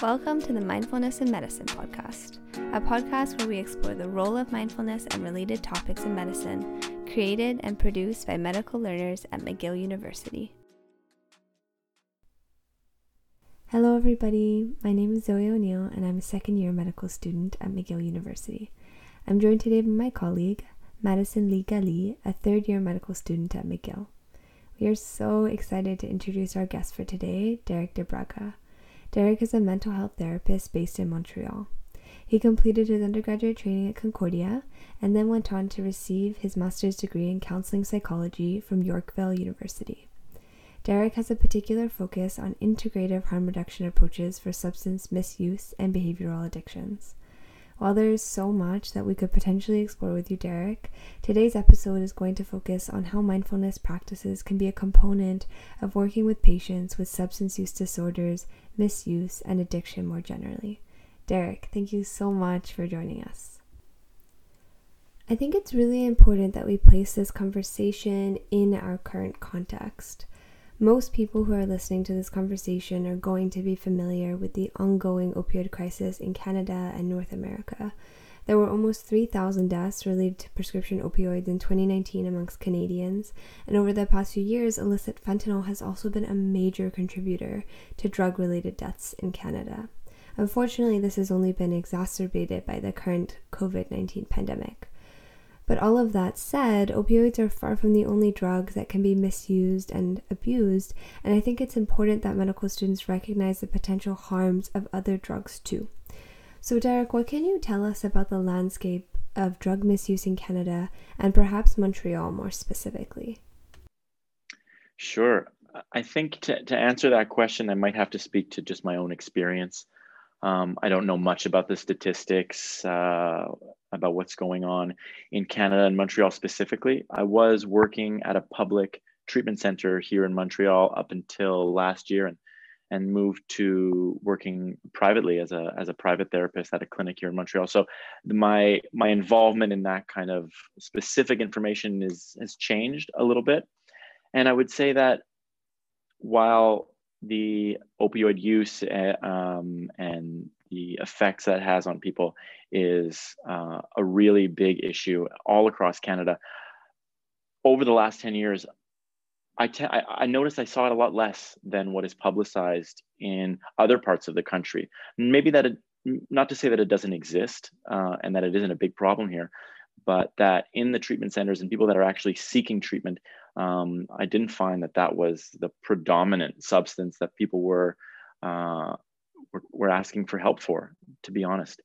Welcome to the Mindfulness in Medicine podcast, a podcast where we explore the role of mindfulness and related topics in medicine, created and produced by medical learners at McGill University. Hello, everybody. My name is Zoe O'Neill, and I'm a second year medical student at McGill University. I'm joined today by my colleague, Madison Lee Gali, a third year medical student at McGill. We are so excited to introduce our guest for today, Derek DeBraga. Derek is a mental health therapist based in Montreal. He completed his undergraduate training at Concordia and then went on to receive his master's degree in counseling psychology from Yorkville University. Derek has a particular focus on integrative harm reduction approaches for substance misuse and behavioral addictions. While there is so much that we could potentially explore with you, Derek, today's episode is going to focus on how mindfulness practices can be a component of working with patients with substance use disorders, misuse, and addiction more generally. Derek, thank you so much for joining us. I think it's really important that we place this conversation in our current context. Most people who are listening to this conversation are going to be familiar with the ongoing opioid crisis in Canada and North America. There were almost 3,000 deaths related to prescription opioids in 2019 amongst Canadians, and over the past few years, illicit fentanyl has also been a major contributor to drug related deaths in Canada. Unfortunately, this has only been exacerbated by the current COVID 19 pandemic. But all of that said, opioids are far from the only drugs that can be misused and abused, and I think it's important that medical students recognize the potential harms of other drugs too. So, Derek, what can you tell us about the landscape of drug misuse in Canada and perhaps Montreal more specifically? Sure. I think to, to answer that question, I might have to speak to just my own experience. Um, I don't know much about the statistics. Uh, about what's going on in Canada and Montreal specifically. I was working at a public treatment center here in Montreal up until last year and and moved to working privately as a as a private therapist at a clinic here in Montreal. So my my involvement in that kind of specific information is has changed a little bit. And I would say that while the opioid use uh, um, and the effects that has on people is uh, a really big issue all across Canada. Over the last 10 years, I, te- I, I noticed I saw it a lot less than what is publicized in other parts of the country. Maybe that, it, not to say that it doesn't exist uh, and that it isn't a big problem here, but that in the treatment centers and people that are actually seeking treatment, um, I didn't find that that was the predominant substance that people were uh, were, were asking for help for, to be honest.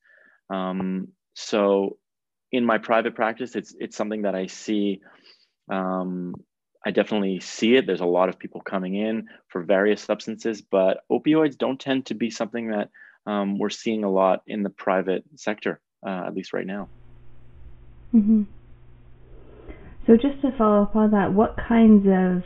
Um, so in my private practice, it's it's something that I see. Um, I definitely see it. There's a lot of people coming in for various substances, but opioids don't tend to be something that um, we're seeing a lot in the private sector, uh, at least right now. Mm-hmm. So just to follow up on that, what kinds of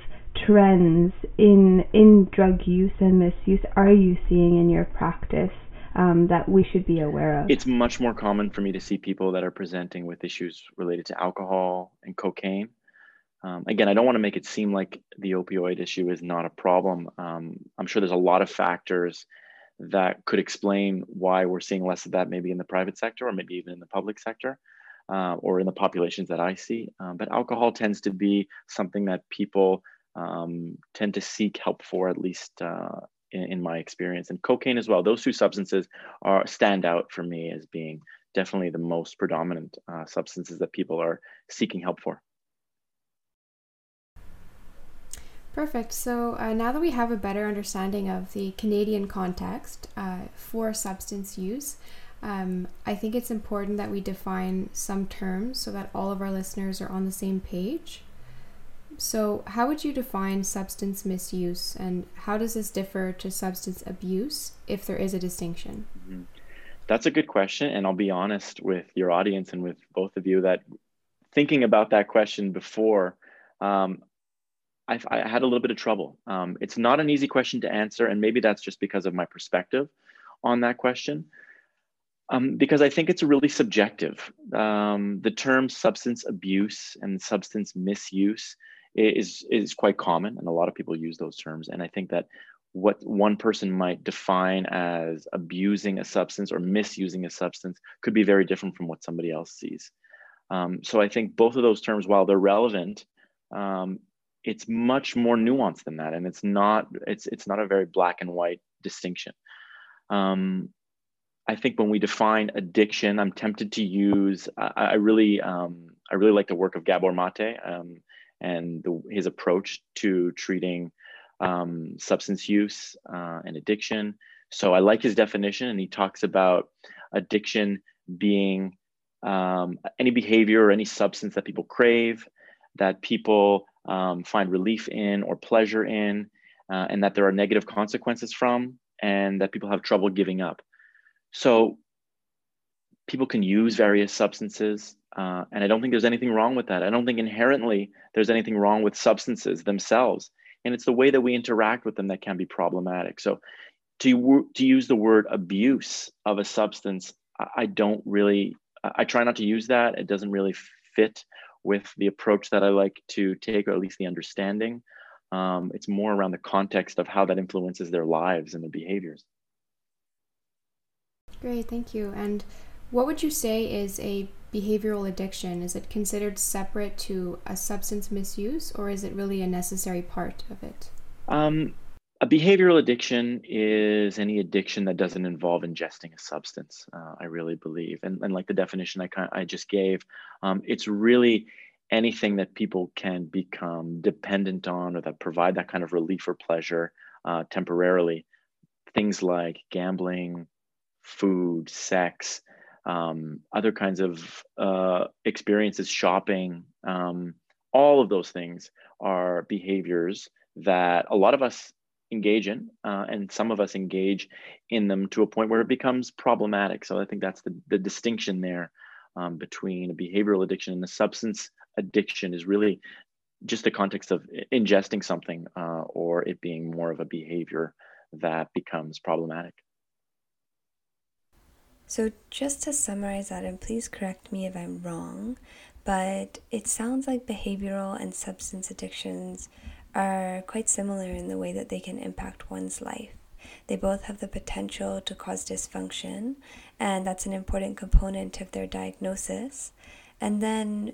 trends in in drug use and misuse are you seeing in your practice um, that we should be aware of? It's much more common for me to see people that are presenting with issues related to alcohol and cocaine. Um, again, I don't want to make it seem like the opioid issue is not a problem. Um, I'm sure there's a lot of factors that could explain why we're seeing less of that maybe in the private sector or maybe even in the public sector. Uh, or in the populations that I see. Um, but alcohol tends to be something that people um, tend to seek help for, at least uh, in, in, my experience. And cocaine as well. Those two substances are stand out for me as being definitely the most predominant uh, substances that people are seeking help for. Perfect. So uh, now that we have a better understanding of the Canadian context uh, for substance use, um, I think it's important that we define some terms so that all of our listeners are on the same page. So, how would you define substance misuse, and how does this differ to substance abuse, if there is a distinction? Mm-hmm. That's a good question, and I'll be honest with your audience and with both of you that thinking about that question before, um, I, I, had a little bit of trouble. Um, it's not an easy question to answer, and maybe that's just because of my perspective on that question. Um, because I think it's really subjective. Um, the term substance abuse and substance misuse is is quite common and a lot of people use those terms and i think that what one person might define as abusing a substance or misusing a substance could be very different from what somebody else sees. Um, so I think both of those terms, while they're relevant, um, it's much more nuanced than that, and it's not it's it's not a very black and white distinction. Um, I think when we define addiction, I'm tempted to use. I, I really um, I really like the work of Gabor Mate um, and the, his approach to treating um, substance use uh, and addiction. So I like his definition, and he talks about addiction being um, any behavior or any substance that people crave, that people um, find relief in or pleasure in, uh, and that there are negative consequences from, and that people have trouble giving up. So people can use various substances, uh, and I don't think there's anything wrong with that. I don't think inherently there's anything wrong with substances themselves, and it's the way that we interact with them that can be problematic. So to, to use the word abuse of a substance, I don't really I try not to use that. It doesn't really fit with the approach that I like to take, or at least the understanding. Um, it's more around the context of how that influences their lives and their behaviors. Great, thank you. And what would you say is a behavioral addiction? Is it considered separate to a substance misuse, or is it really a necessary part of it? Um, a behavioral addiction is any addiction that doesn't involve ingesting a substance. Uh, I really believe, and, and like the definition I I just gave, um, it's really anything that people can become dependent on or that provide that kind of relief or pleasure uh, temporarily. Things like gambling, food, sex, um, other kinds of uh, experiences, shopping. Um, all of those things are behaviors that a lot of us engage in, uh, and some of us engage in them to a point where it becomes problematic. So I think that's the, the distinction there um, between a behavioral addiction and a substance addiction is really just the context of ingesting something uh, or it being more of a behavior that becomes problematic. So, just to summarize that, and please correct me if I'm wrong, but it sounds like behavioral and substance addictions are quite similar in the way that they can impact one's life. They both have the potential to cause dysfunction, and that's an important component of their diagnosis. And then,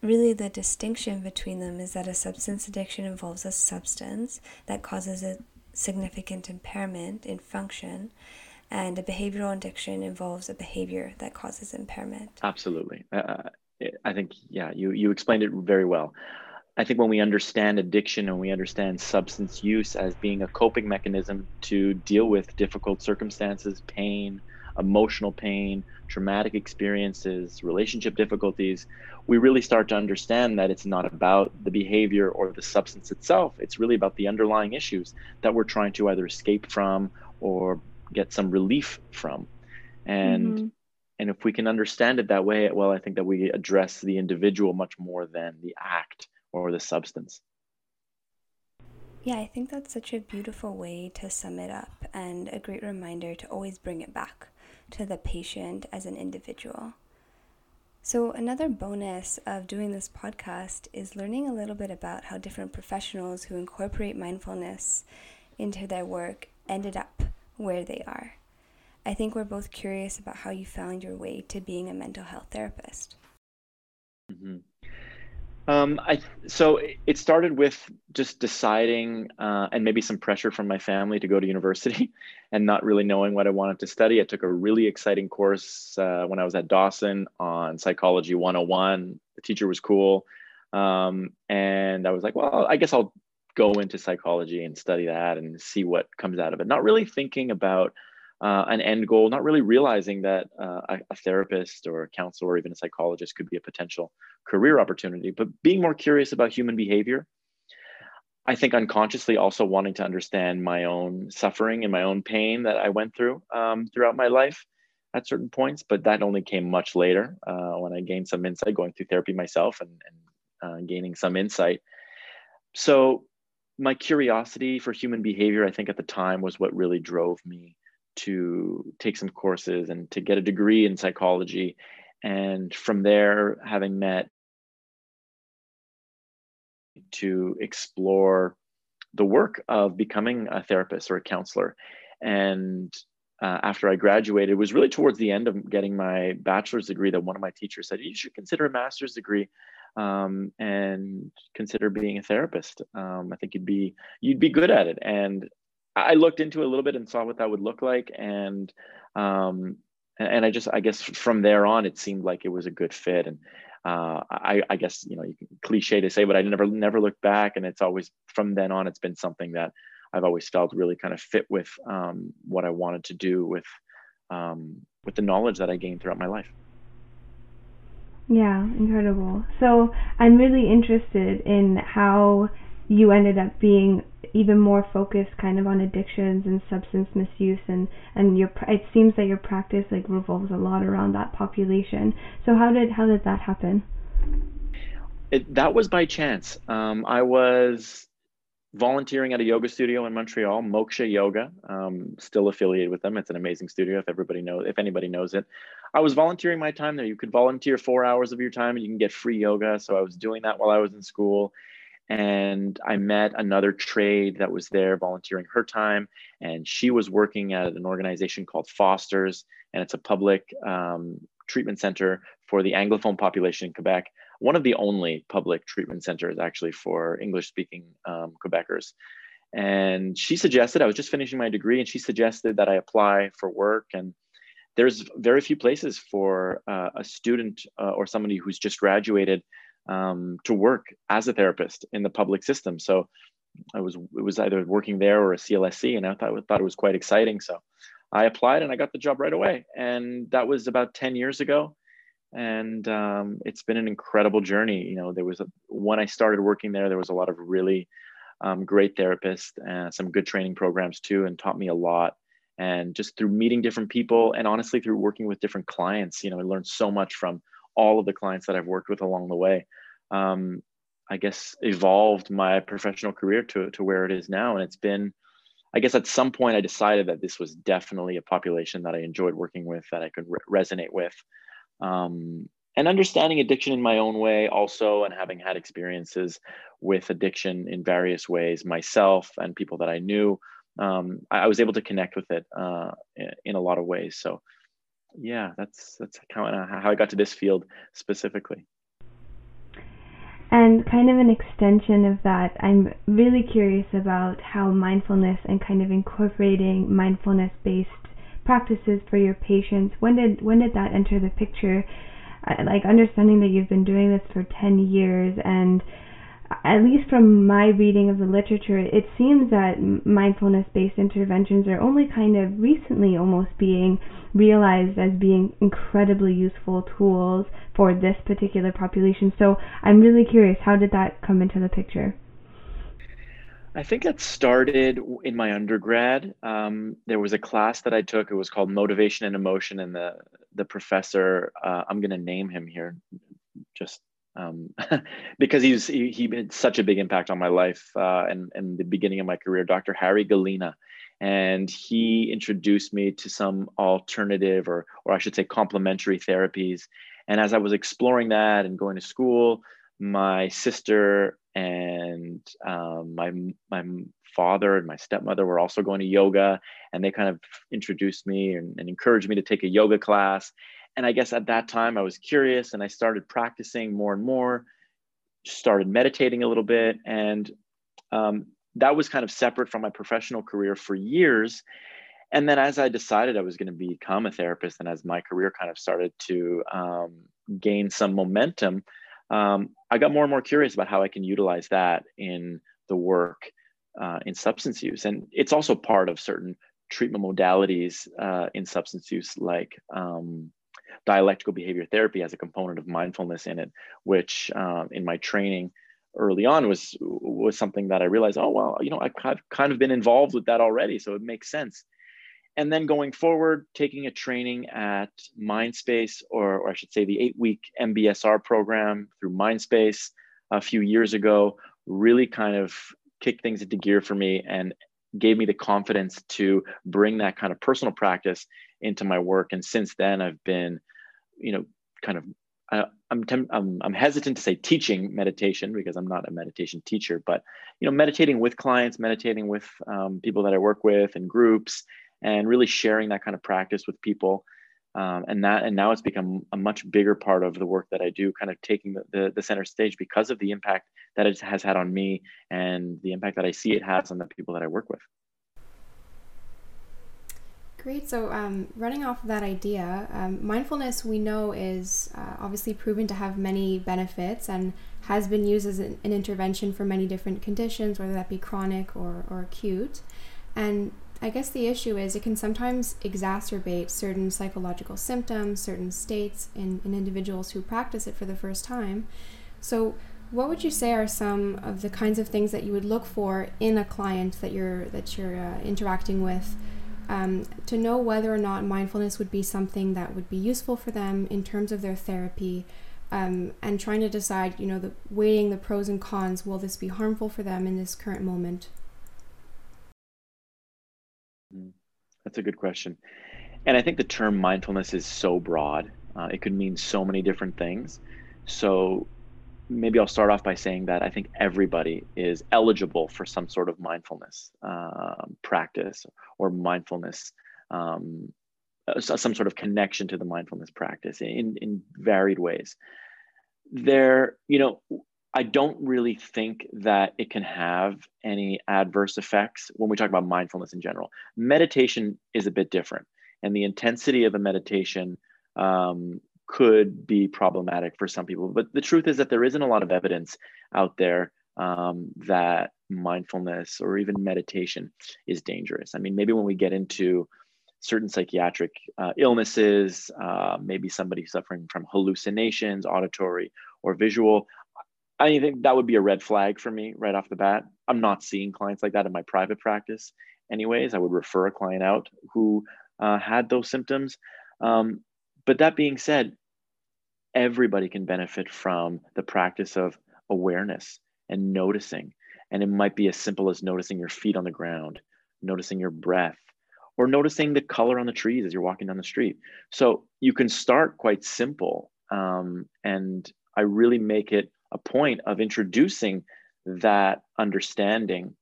really, the distinction between them is that a substance addiction involves a substance that causes a significant impairment in function, and a behavioral addiction involves a behavior that causes impairment. Absolutely. Uh, I think, yeah, you, you explained it very well. I think when we understand addiction and we understand substance use as being a coping mechanism to deal with difficult circumstances, pain, emotional pain, traumatic experiences, relationship difficulties, we really start to understand that it's not about the behavior or the substance itself. It's really about the underlying issues that we're trying to either escape from or get some relief from. And mm-hmm. and if we can understand it that way, well, I think that we address the individual much more than the act or the substance. Yeah, I think that's such a beautiful way to sum it up and a great reminder to always bring it back to the patient as an individual. So, another bonus of doing this podcast is learning a little bit about how different professionals who incorporate mindfulness into their work ended up where they are. I think we're both curious about how you found your way to being a mental health therapist. Mm-hmm. Um, I so it started with just deciding uh, and maybe some pressure from my family to go to university and not really knowing what I wanted to study. I took a really exciting course uh, when I was at Dawson on psychology 101. The teacher was cool. Um, and I was like, well, I guess I'll go into psychology and study that and see what comes out of it. Not really thinking about uh, an end goal, not really realizing that uh, a, a, therapist or a counselor or even a psychologist could be a potential career opportunity, but being more curious about human behavior. I think unconsciously also wanting to understand my own suffering and my own pain that I went through um, throughout my life at certain points, but that only came much later uh, when I gained some insight going through therapy myself and, and uh, gaining some insight. So, my curiosity for human behavior, I think at the time, was what really drove me to take some courses and to get a degree in psychology. And from there, having met to explore the work of becoming a therapist or a counselor. And uh, after I graduated, it was really towards the end of getting my bachelor's degree that one of my teachers said, You should consider a master's degree um, and consider being a therapist. Um, I think you'd be you'd be good at it. And I looked into it a little bit and saw what that would look like, and um, and I just I guess from there on, it seemed like it was a good fit. And uh, I, I guess you know cliche to say, but I never never looked back, and it's always from then on, it's been something that I've always felt really kind of fit with um, what I wanted to do with um, with the knowledge that I gained throughout my life. Yeah, incredible. So I'm really interested in how you ended up being even more focused kind of on addictions and substance misuse and and your it seems that your practice like revolves a lot around that population so how did how did that happen it, that was by chance um, i was volunteering at a yoga studio in Montreal, Moksha Yoga. Um, still affiliated with them. It's an amazing studio. If everybody knows, if anybody knows it, I was volunteering my time there. You could volunteer four hours of your time, and you can get free yoga. So I was doing that while I was in school, and I met another trade that was there volunteering her time, and she was working at an organization called Foster's, and it's a public um, treatment center for the Anglophone population in Quebec one of the only public treatment centers actually for English speaking um, Quebecers. And she suggested, I was just finishing my degree, and she suggested that I apply for work. And there's very few places for uh, a student uh, or somebody who's just graduated um, to work as a therapist in the public system. So I was it was either working there or a CLSC, and I thought thought it was quite exciting. So I applied and I got the job right away. And that was about 10 years ago and um, it's been an incredible journey. You know, there was a, when I started working there, there was a lot of really um, great therapists and some good training programs too, and taught me a lot. And just through meeting different people, and honestly through working with different clients, you know, I learned so much from all of the clients that I've worked with along the way. Um, I guess evolved my professional career to to where it is now, and it's been. I guess at some point I decided that this was definitely a population that I enjoyed working with, that I could re- resonate with um, and understanding addiction in my own way also and having had experiences with addiction in various ways myself and people that i knew um, I, I, was able to connect with it uh, in a lot of ways. So yeah that's that's kind of how i got to this field specifically. And kind of an extension of that, I'm really curious about how mindfulness and kind of incorporating mindfulness based practices for your patients when did when did that enter the picture? Like understanding that you've been doing this for 10 years and at least from my reading of the literature it seems that mindfulness based interventions are only kind of recently almost being realized as being incredibly useful tools for this particular population so i'm really curious how did that come into the picture I think it started in my undergrad. Um, there was a class that I took. It was called Motivation and Emotion, and the the professor. Uh, I'm going to name him here, just um, because he's he, he had such a big impact on my life uh, and and the beginning of my career. Dr. Harry Galina, and he introduced me to some alternative, or or I should say, complementary therapies. And as I was exploring that and going to school, my sister and um, my my father and my stepmother were also going to yoga and they kind of introduced me and, and, encouraged me to take a yoga class and i guess at that time i was curious and i started practicing more and more started meditating a little bit and um, that was kind of separate from my professional career for years and then as i decided i was going to become a therapist and as my career kind of started to um, gain some momentum um, I got more and more curious about how I can utilize that in the work uh, in substance use. And it's also part of certain treatment modalities uh, in substance use, like um, dialectical behavior therapy has a component of mindfulness in it, which uh, in my training early on was was something that I realized, oh well, you know, I've kind of been involved with that already, so it makes sense. And then going forward, taking a training at Mindspace, or, or I should say, the eight week MBSR program through Mindspace a few years ago, really kind of kicked things into gear for me and gave me the confidence to bring that kind of personal practice into my work. And since then, I've been, you know, kind of I'm, I'm I'm hesitant to say teaching meditation because I'm not a meditation teacher, but you know, meditating with clients, meditating with um, people that I work with and groups, and really sharing that kind of practice with people. Um, and that and now it's become a much bigger part of the work that I do, kind of taking the, the, the center stage because of the impact that it has had on me and the impact that I see it has on the people that I work with. Great. So, um, running off of that idea, um, mindfulness we know is uh, obviously proven to have many benefits and has been used as an, an, intervention for many different conditions, whether that be chronic or, or acute. And I guess the issue is it can sometimes exacerbate certain psychological symptoms, certain states in, in individuals who practice it for the first time. So, what would you say are some of the kinds of things that you would look for in a client that you're that you're uh, interacting with um, to know whether or not mindfulness would be something that would be useful for them in terms of their therapy? Um, and trying to decide, you know, the weighing the pros and cons. Will this be harmful for them in this current moment? Mm, that's a good question. And I think the term mindfulness is so broad. Uh, it could mean so many different things. So maybe I'll start off by saying that I think everybody is eligible for some sort of mindfulness uh, practice or mindfulness, um, uh, some sort of connection to the mindfulness practice in, in varied ways. There, you know, I don't really think that it can have any adverse effects when we talk about mindfulness in general. Meditation is a bit different, and the intensity of a meditation um, could be problematic for some people. But the truth is that there isn't a lot of evidence out there um, that mindfulness or even meditation is dangerous. I mean, maybe when we get into certain psychiatric uh, illnesses, uh, maybe somebody suffering from hallucinations, auditory or visual, I think that would be a red flag for me right off the bat. I'm not seeing clients like that in my private practice, anyways. I would refer a client out who uh, had those symptoms. Um, but that being said, everybody can benefit from the practice of awareness and noticing. And it might be as simple as noticing your feet on the ground, noticing your breath, or noticing the color on the trees as you're walking down the street. So you can start quite simple. Um, and I really make it a point of introducing that understanding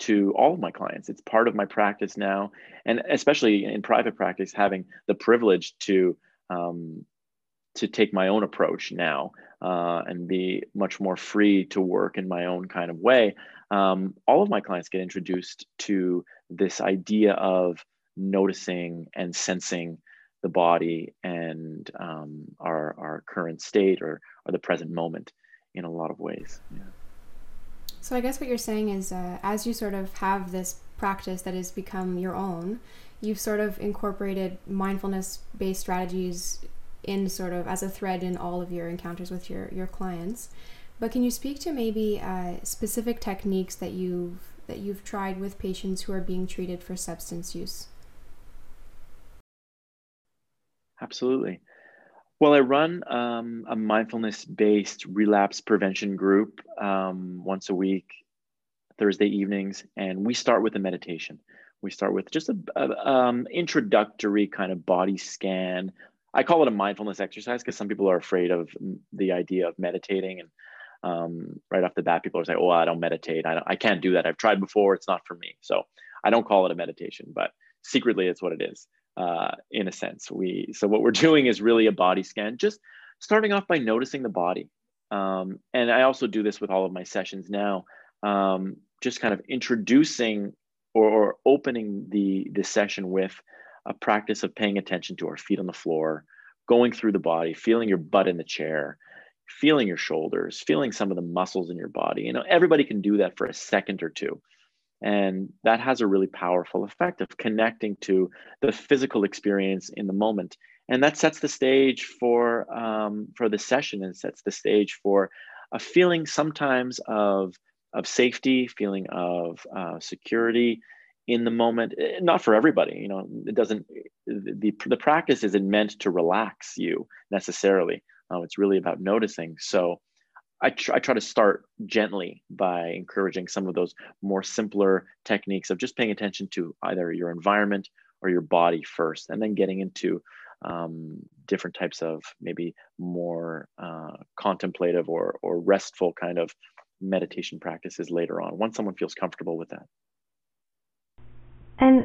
to all of my clients. It's part of my practice now, and especially in private practice, having the privilege to um, to take my own approach now uh, and be much more free to work in my own kind of way. Um, all of my clients get introduced to this idea of noticing and sensing the body and um, our, our current state or, or the present moment in a lot of ways. Yeah. So I guess what you're saying is, uh, as you sort of have this practice that has become your own, you've sort of incorporated mindfulness-based strategies in sort of as a thread in all of your encounters with your your clients. But can you speak to maybe uh, specific techniques that you've that you've tried with patients who are being treated for substance use? Absolutely. Well, I run um, a mindfulness based relapse prevention group um, once a week, Thursday evenings, and we start with a meditation. We start with just a um, introductory kind of body scan. I call it a mindfulness exercise because some people are afraid of the idea of meditating, and um, right off the bat, people are saying, "Oh, I don't meditate. I, don't, I can't do that. I've tried before. It's not for me." So I don't call it a meditation, but secretly, it's what it is uh, in a sense. We so what we're doing is really a body scan, just starting off by noticing the body. Um, and I also do this with all of my sessions now, um, just kind of introducing or, or opening the the session with a practice of paying attention to our feet on the floor, going through the body, feeling your butt in the chair, feeling your shoulders, feeling some of the muscles in your body. You know, everybody can do that for a second or two. And that has a really powerful effect of connecting to the physical experience in the moment. And that sets the stage for, um, for the session and sets the stage for a feeling sometimes of, of safety, feeling of uh, security in the moment. Eh, not for everybody, you know, it doesn't, the, the practice isn't meant to relax you necessarily. Uh, it's really about noticing. So I, tr- I try to start gently by encouraging some of those more simpler techniques of just paying attention to either your environment or your body first, and then getting into um, different types of maybe more uh, contemplative or, or restful kind of meditation practices later on once someone feels comfortable with that. And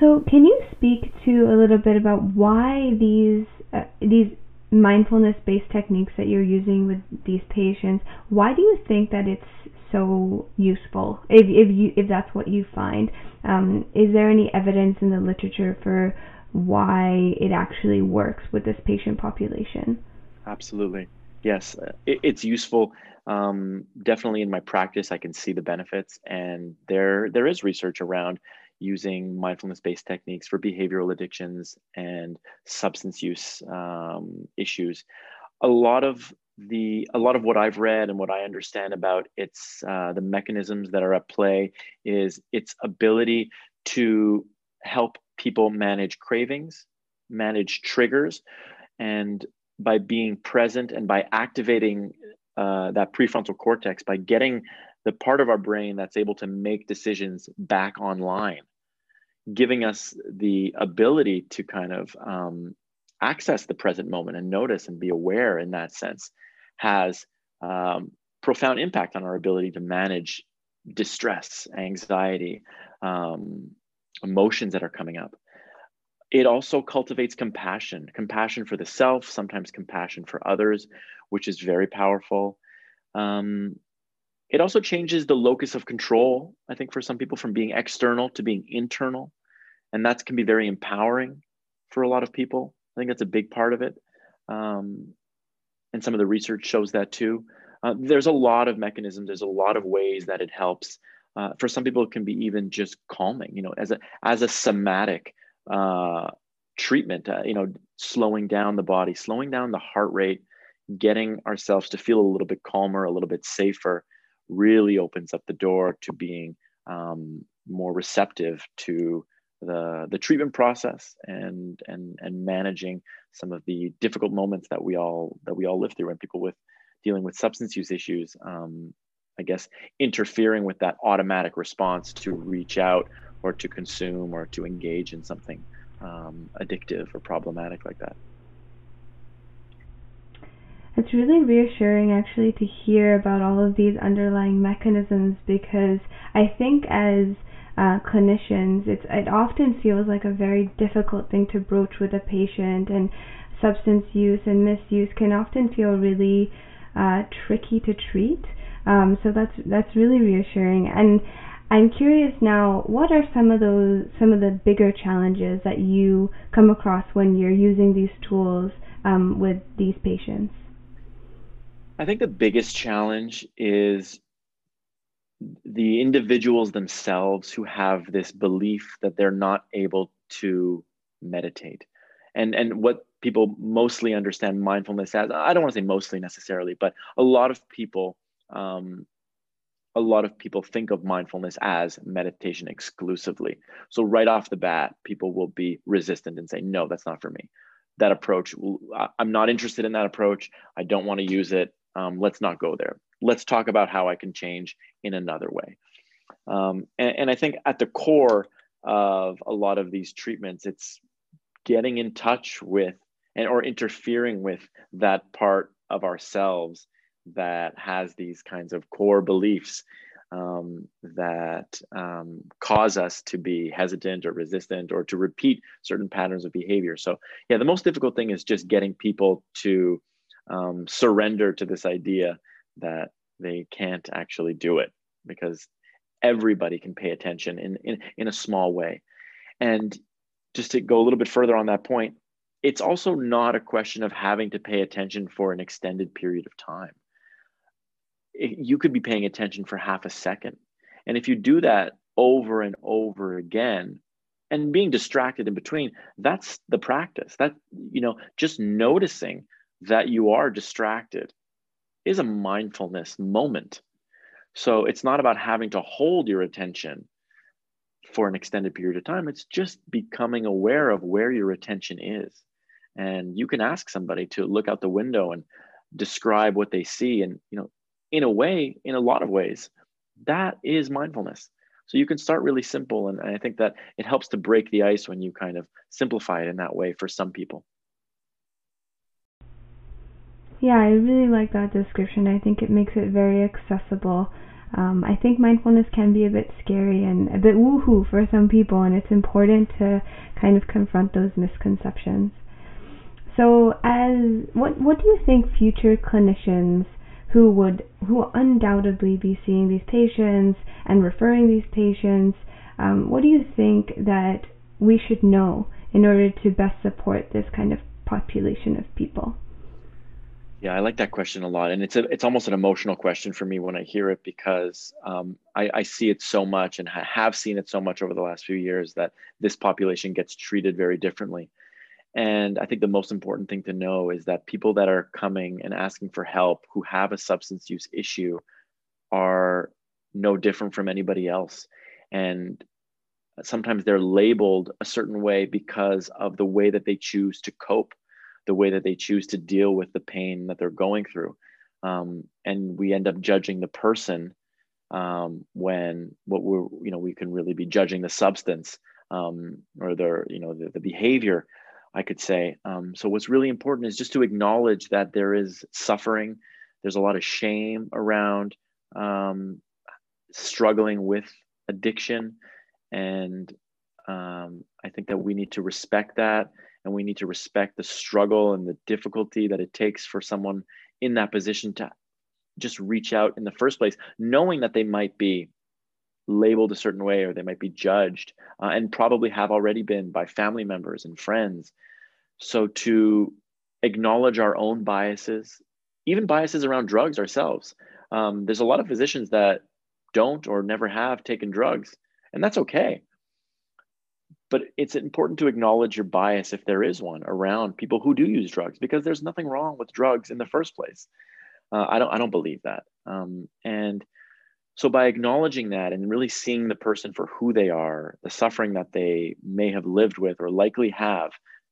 so, can you speak to a little bit about why these uh, these mindfulness-based techniques that you're using with these patients? Why do you think that it's so useful? If if you if that's what you find, um, is there any evidence in the literature for why it actually works with this patient population? Absolutely, yes, it, it's useful um, definitely in my practice, I can see the benefits, and there there is research around using mindfulness-based techniques for behavioral addictions and substance use um, issues. A lot of the a lot of what I've read and what I understand about its uh, the mechanisms that are at play is its ability to help people manage cravings, manage triggers, and by being present and by activating uh, that prefrontal cortex by getting the part of our brain that's able to make decisions back online, giving us the ability to kind of um, access the present moment and notice and be aware in that sense has um, profound impact on our ability to manage distress, anxiety, um, emotions that are coming up. It also cultivates compassion, compassion for the self, sometimes compassion for others, which is very powerful. Um, it also changes the locus of control, I think, for some people from being external to being internal. And that can be very empowering for a lot of people. I think that's a big part of it. Um, and some of the research shows that too. Uh, there's a lot of mechanisms, there's a lot of ways that it helps. Uh, for some people, it can be even just calming, you know, as a, as a somatic uh, treatment, uh, you know, slowing down the body, slowing down the heart rate, getting ourselves to feel a little bit calmer, a little bit safer, really opens up the door to being um, more receptive to the the treatment process and and and managing some of the difficult moments that we all that we all live through and people with dealing with substance use issues um, i guess interfering with that automatic response to reach out or to consume or to engage in something um, addictive or problematic like that it's really reassuring actually to hear about all of these underlying mechanisms because I think as uh, clinicians, it's it often feels like a very difficult thing to broach with a patient, and substance use and misuse can often feel really uh, tricky to treat. Um, so that's that's really reassuring. And I'm curious now, what are some of those some of the bigger challenges that you come across when you're using these tools um, with these patients? I think the biggest challenge is the individuals themselves who have this belief that they're not able to meditate. And, and what people mostly understand mindfulness as, I don't want to say mostly necessarily, but a lot of people, um, a lot of people think of mindfulness as meditation exclusively. So right off the bat, people will be resistant and say, no, that's not for me. That approach, I'm not interested in that approach. I don't want to use it um, let's not go there. Let's talk about how I can change in another way. Um, and, and I think at the core of a lot of these treatments, it's getting in touch with and or interfering with that part of ourselves that has these kinds of core beliefs um, that um, cause us to be hesitant or resistant or to repeat certain patterns of behavior. So, yeah, the most difficult thing is just getting people to um, surrender to this idea that they can't actually do it because everybody can pay attention in, in, in a small way. And just to go a little bit further on that point, it's also not a question of having to pay attention for an extended period of time. It, you could be paying attention for half a second. And if you do that over and over again, and being distracted in between, that's the practice. That, you know, just noticing that you are distracted is a mindfulness moment. So it's not about having to hold your attention for an extended period of time. It's just becoming aware of where your attention is. And you can ask somebody to look out the window and describe what they see. And, you know, in a way, in a lot of ways, that is mindfulness. So you can start really simple. And I think that it helps to break the ice when you kind of simplify it in that way for some people. Yeah, I really like that description. I think it makes it very accessible. Um, I think mindfulness can be a bit scary and a bit woohoo for some people, and it's important to kind of confront those misconceptions. So, as what what do you think future clinicians who would who undoubtedly be seeing these patients and referring these patients, um, what do you think that we should know in order to best support this kind of population of people? Yeah, I like that question a lot, and it's a, it's almost an emotional question for me when I hear it because um, I, I, see it so much and ha- have seen it so much over the last few years that this population gets treated very differently. And I think the most important thing to know is that people that are coming and asking for help who have a substance use issue are no different from anybody else. And sometimes they're labeled a certain way because of the way that they choose to cope the way that they choose to deal with the pain that they're going through. Um, and we end up judging the person um, when what we're, you know, we can really be judging the substance um, or their, you know, the, the behavior, I could say. Um, so what's really important is just to acknowledge that there is suffering. There's a lot of shame around um, struggling with addiction. And um, I think that we need to respect that and we need to respect the struggle and the difficulty that it takes for someone in that position to just reach out in the first place knowing that they might be labeled a certain way or they might be judged uh, and probably have already been by family members and friends. So to acknowledge our own biases even biases around drugs ourselves. Um, there's a lot of physicians that don't or never have taken drugs and that's okay but it's important to acknowledge your bias if there is one around people who do use drugs because there's nothing wrong with drugs in the first place. Uh, i don't i don't believe that. Um, and so by acknowledging that and really seeing the person for who they are the suffering that they may have lived with or likely have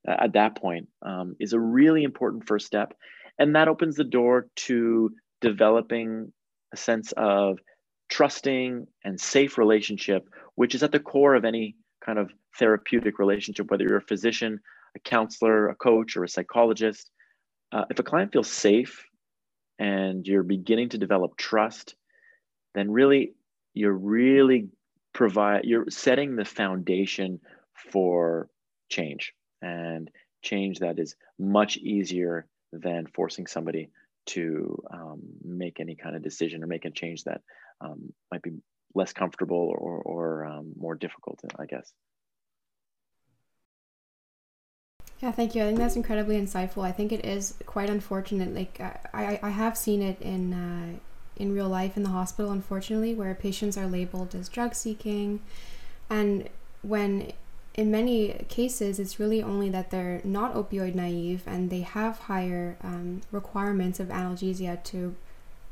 uh, at that point um, is a really important first step. And that opens the door to developing a sense of trusting and safe relationship which is at the core of any kind of therapeutic relationship, whether you're a physician, a counselor, a coach, or a psychologist. Uh, if a client feels safe and you're beginning to develop trust, then really you're really provide you're setting the foundation for change and change that is much easier than forcing somebody to um, make any kind of decision or make a change that um, might be less comfortable or, or um, more difficult, I guess. Yeah, thank you. I think that's incredibly insightful. I think it is quite unfortunate. Like I, I have seen it in uh, in real life in the hospital, unfortunately, where patients are labeled as drug seeking, and when in many cases it's really only that they're not opioid naive and they have higher um, requirements of analgesia to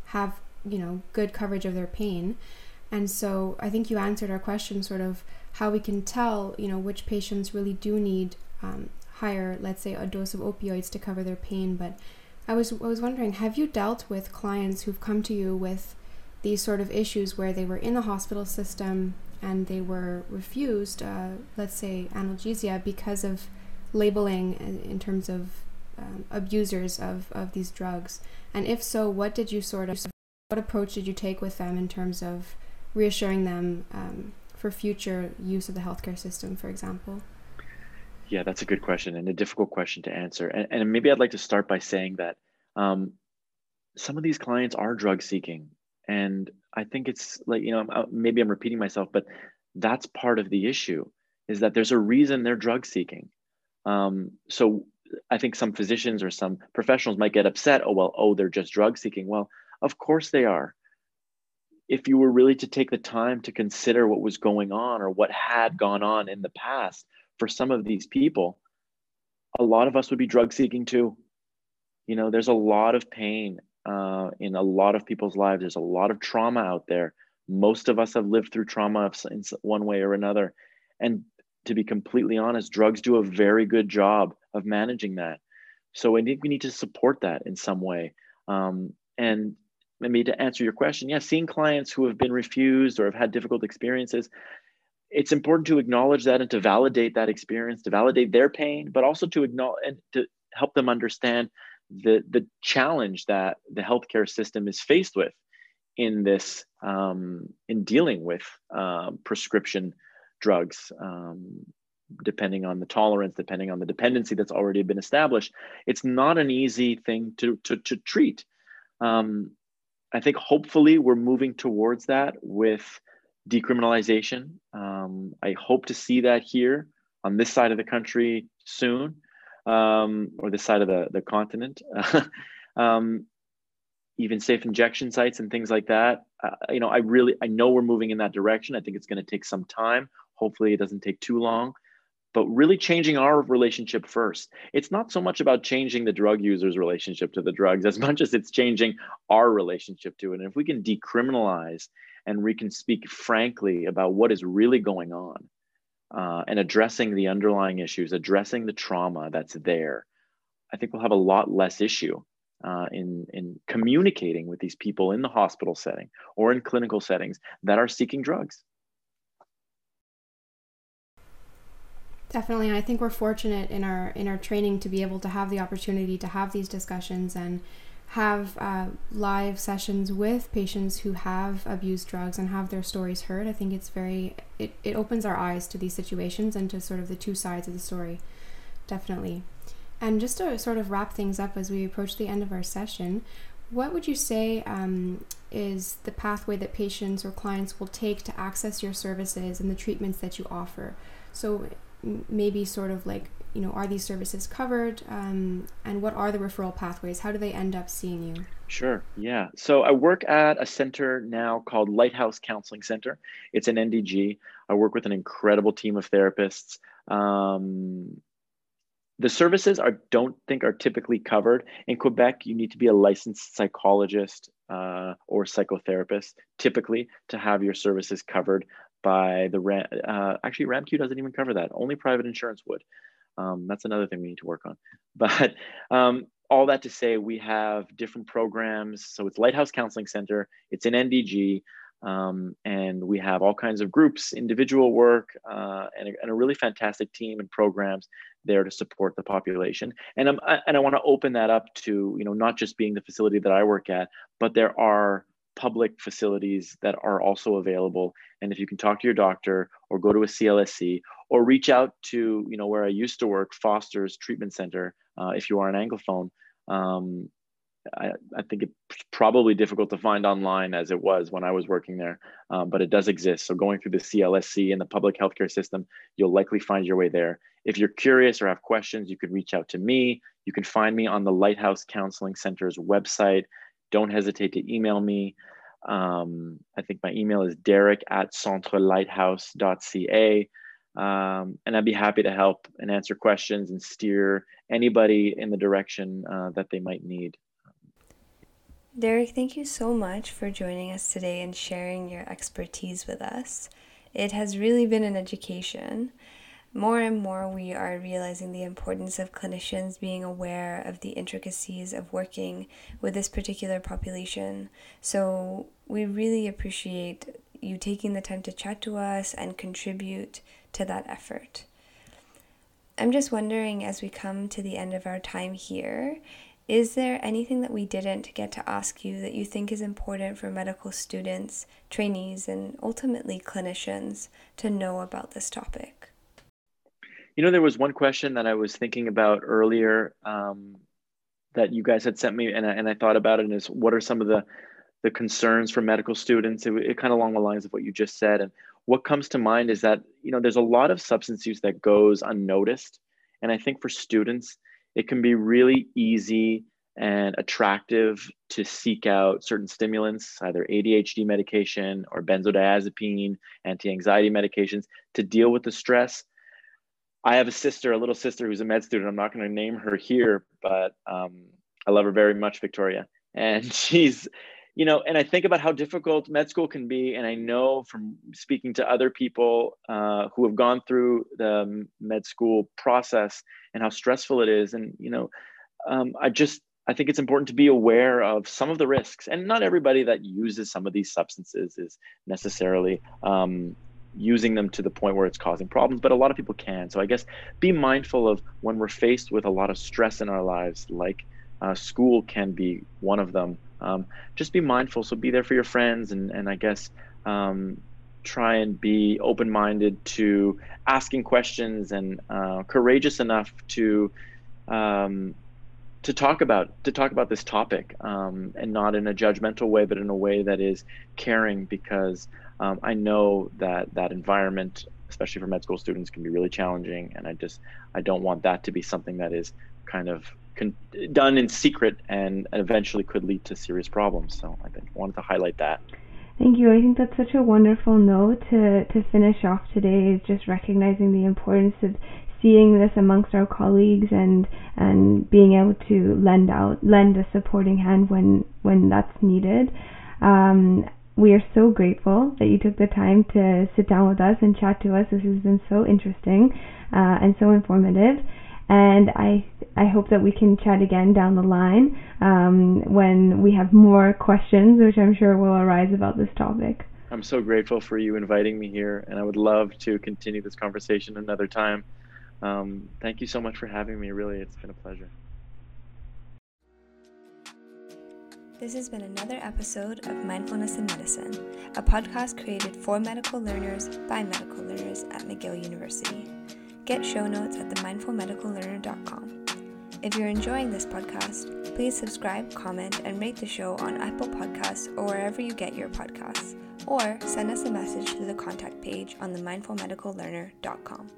have you know good coverage of their pain and so I think you answered our question sort of how we can tell, you know, which patients really do need um, higher, let's say, a dose of opioids to cover their pain. But I was I was wondering, have you dealt with clients who've come to you with these sort of issues where they were in the hospital system and they were refused, uh, let's say, analgesia because of labeling in terms of um, abusers of, of these drugs? And if so, what did you sort of, what approach did you take with them in terms of reassuring them um, for future use of the healthcare system, for example? Yeah, that's a good question and a difficult question to answer. And, and maybe I'd like to start by saying that um, some of these clients are drug seeking. And I think it's like, you know, uh, maybe I'm repeating myself, but that's part of the issue is that there's a reason they're drug seeking. Um, so I think some physicians or some professionals might get upset. Oh, well, oh, they're just drug seeking. Well, of course they are if you were really to take the time to consider what was going on or what had gone on in the past for some of these people, a lot of us would be drug seeking too. You know, there's a lot of pain uh, in a lot of people's lives. There's a lot of trauma out there. Most of us have lived through trauma in one way or another. And to be completely honest, drugs do a very good job of managing that. So I think we need to support that in some way. Um, and maybe to answer your question, yeah, seeing clients who have been refused or have had difficult experiences, it's important to acknowledge that and to validate that experience, to validate their pain, but also to acknowledge and to help them understand the the challenge that the healthcare system is faced with in this um, in dealing with uh, prescription drugs um, depending on the tolerance depending on the dependency that's already been established. It's not an easy thing to to, to treat. Um, i think hopefully we're moving towards that with decriminalization um, i hope to see that here on this side of the country soon um, or this side of the, the continent um, even safe injection sites and things like that. Uh, you know, I really, I know we're moving in that direction. I think it's going to take some time. Hopefully, it doesn't take too long. But really changing our relationship first. It's not so much about changing the drug user's relationship to the drugs as much as it's changing our relationship to it. And if we can decriminalize and we can speak frankly about what is really going on uh, and addressing the underlying issues, addressing the trauma that's there, I think we'll have a lot less issue uh, in, in communicating with these people in the hospital setting or in clinical settings that are seeking drugs. Definitely, and I think we're fortunate in our in our training to be able to have the opportunity to have these discussions and have uh, live sessions with patients who have abused drugs and have their stories heard. I think it's very it, it opens our eyes to these situations and to sort of the two sides of the story. Definitely. And just to sort of wrap things up as we approach the end of our session, what would you say um, is the pathway that patients or clients will take to access your services and the treatments that you offer? So maybe sort of like you know are these services covered um, and what are the referral pathways? How do they end up seeing you? Sure yeah. So i work at a center now called lighthouse counseling center. It's an ndg i work with an incredible team of therapists. Um, the services I don't think are typically covered. In Quebec. You need to be a licensed psychologist uh, or psychotherapist typically to have your services covered by the. Uh, actually, RAMQ doesn't even cover that. Only private insurance would. Um, that's another thing we need to work on. But um, all that to say, we have different programs. So it's Lighthouse Counseling Center. It's an NDG. Um, and we have all kinds of groups, individual work, uh, and, a, and, a, really fantastic team and programs there to support the population. And, I, and I want to open that up to, you know, not just being the facility that I work at, but there are public facilities that are also available. And if you can talk to your doctor or go to a CLSC or reach out to, you know, where I used to work, Foster's Treatment Center, uh, if you are an Anglophone, um, I, I, think it's probably difficult to find online as it was when I was working there, um, but it does exist. So going through the CLSC and the public healthcare system, you'll likely find your way there. If you're curious or have questions, you could reach out to me. You can find me on the Lighthouse Counseling Center's website. Don't hesitate to email me. Um, I think my email is derek at centrelighthouse.ca. Um, and I'd be happy to help and answer questions and steer anybody in the direction uh, that they might need. Derek, thank you so much for joining us today and sharing your expertise with us. It has really been an education. More and more, we are realizing the importance of clinicians being aware of the intricacies of working with this particular population. So, we really appreciate you taking the time to chat to us and contribute to that effort. I'm just wondering as we come to the end of our time here is there anything that we didn't get to ask you that you think is important for medical students, trainees, and ultimately clinicians to know about this topic? You know, there was one question that I was thinking about earlier um, that you guys had sent me, and I, and I thought about it. And is what are some of the the concerns for medical students? It, it kind of along the lines of what you just said. And what comes to mind is that you know there's a lot of substance use that goes unnoticed, and I think for students it can be really easy and attractive to seek out certain stimulants, either ADHD medication or benzodiazepine, anti anxiety medications to deal with the stress. I have a sister, a little sister who's a med student. I'm not going to name her here, but um, I love her very much, Victoria. And she's, you know, and I think about how difficult med school can be. And I know from speaking to other people uh, who have gone through the med school process and how stressful it is. And, you know, um, I just, I think it's important to be aware of some of the risks. And not everybody that uses some of these substances is necessarily um, using them to the point where it's causing problems, but a lot of people can. So I guess be mindful of when we're faced with a lot of stress in our lives, like uh, school can be one of them. Um, just be mindful. So be there for your friends, and and I guess um, try and be open-minded to asking questions and uh, courageous enough to um, to talk about to talk about this topic um, and not in a judgmental way, but in a way that is caring. Because um, I know that that environment, especially for med school students, can be really challenging, and I just I don't want that to be something that is kind of con- done in secret and eventually could lead to serious problems. So I wanted to highlight that. Thank you. I think that's such a wonderful note to, to finish off today is just recognizing the importance of seeing this amongst our colleagues and and being able to lend out lend a supporting hand when when that's needed. Um, we are so grateful that you took the time to sit down with us and chat to us. This has been so interesting uh, and so informative. And I I hope that we can chat again down the line um, when we have more questions, which I'm sure will arise about this topic. I'm so grateful for you inviting me here, and I would love to continue this conversation another time. Um, thank you so much for having me. Really, it's been a pleasure. This has been another episode of Mindfulness in Medicine, a podcast created for medical learners by medical learners at McGill University. Get show notes at themindfulmedicallearner.com. If you're enjoying this podcast, please subscribe, comment, and rate the show on Apple Podcasts or wherever you get your podcasts, or send us a message through the contact page on themindfulmedicallearner.com.